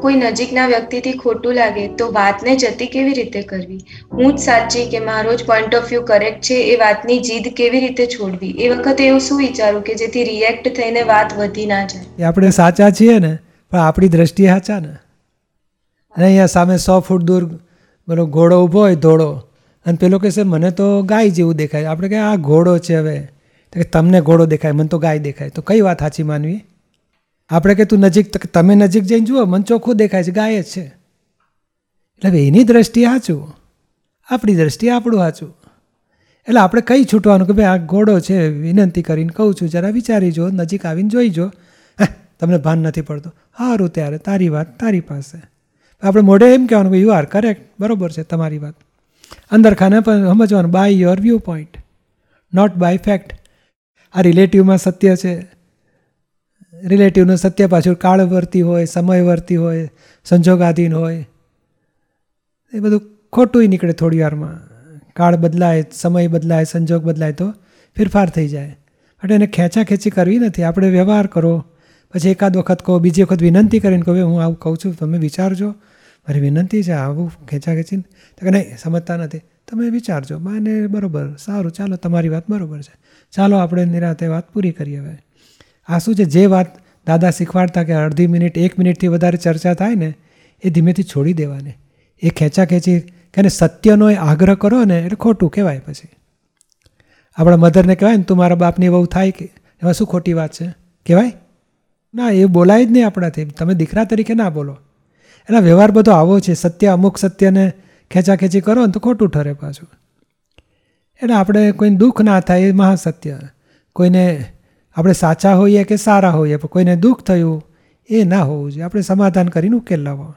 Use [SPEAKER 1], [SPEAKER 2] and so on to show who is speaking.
[SPEAKER 1] કોઈ નજીકના વ્યક્તિથી ખોટું લાગે તો વાતને જતી કેવી રીતે કરવી? હું જ સાચી કે મારો જ પોઈન્ટ ઓફ વ્યૂ કરેક્ટ છે એ વાતની જીદ કેવી રીતે છોડવી? એ વખતે એવું શું વિચારું કે જેથી રિએક્ટ થઈને વાત વધી ના જાય?
[SPEAKER 2] આપણે સાચા છીએ ને, પણ આપણી દ્રષ્ટિએ સાચા ને. અને અહીંયા સામે સો ફૂટ દૂર પેલો ઘોડો ઊભો હોય ધોળો, અને પેલો કહેશે મને તો ગાય જેવું દેખાય. આપણે કહે, આ ઘોડો છે હવે. તમને ઘોડો દેખાય, મને તો ગાય દેખાય. તો કઈ વાત સાચી માનવી? આપણે કે તું નજીક તમે નજીક જઈને જુઓ, મન ચોખ્ખું દેખાય છે, ગાય જ છે. એટલે એની દ્રષ્ટિએ સાચું આપણી દ્રષ્ટિએ આપણું સાચું એટલે આપણે કઈ છૂટવાનું કે ભાઈ આ ઘોડો છે, વિનંતી કરીને કહું છું, જરા વિચારી જો, નજીક આવીને જોઈ જો. તમને ભાન નથી પડતું. સારું ત્યારે, તારી વાત તારી પાસે. આપણે મોઢે એમ કહેવાનું કે યુ આર કરેક્ટ બરોબર છે તમારી વાત. અંદર ખાને પણ સમજવાનું by your view point not by fact આ રિલેટિવમાં સત્ય છે. રિલેટિવનું સત્ય પાછું કાળવર્તી હોય, સમયવર્તી હોય, સંજોગાધીન હોય, એ બધું ખોટું નીકળે થોડી વારમાં. કાળ બદલાય, સમય બદલાય, સંજોગ બદલાય તો ફેરફાર થઈ જાય. એટલે એને ખેંચાખેંચી કરવી નથી. આપણે વ્યવહાર કરો. પછી એકાદ વખત કહો, બીજી વખત વિનંતી કરીને કહો હું આવું કહું છું, તમે વિચારજો. મારી વિનંતી છે, આવું ખેંચાખેંચી તો કે નહીં, સમજતા નથી. તમે વિચારજો. માને બરાબર, સારું, ચાલો, તમારી વાત બરોબર છે. ચાલો, આપણે નિરાતે વાત પૂરી કરીએ હવે. આ શું છે? જે વાત દાદા શીખવાડતા કે અડધી મિનિટ, એક મિનિટથી વધારે ચર્ચા થાય ને, એ ધીમેથી છોડી દેવાની. એ ખેંચાખેંચી કે ને સત્યનો એ આગ્રહ કરો ને, એટલે ખોટું કહેવાય પછી. આપણા મધરને કહેવાય ને, તું મારા બાપની વહુ થાય કે? એમાં શું ખોટી વાત છે? કહેવાય? ના, એ બોલાય જ નહીં આપણાથી. તમે દીકરા તરીકે ના બોલો. એના વ્યવહાર બધો આવો છે. સત્ય, અમુક સત્યને ખેંચાખેંચી કરો ને, તો ખોટું ઠરે પાછું. એટલે આપણે કોઈને દુઃખ ના થાય એ મહાસત્ય. કોઈને આપણે સાચા હોઈએ કે સારા હોઈએ, પણ કોઈને દુઃખ થયું એ ના હોવું જોઈએ. આપણે સમાધાન કરીને ઉકેલ લાવો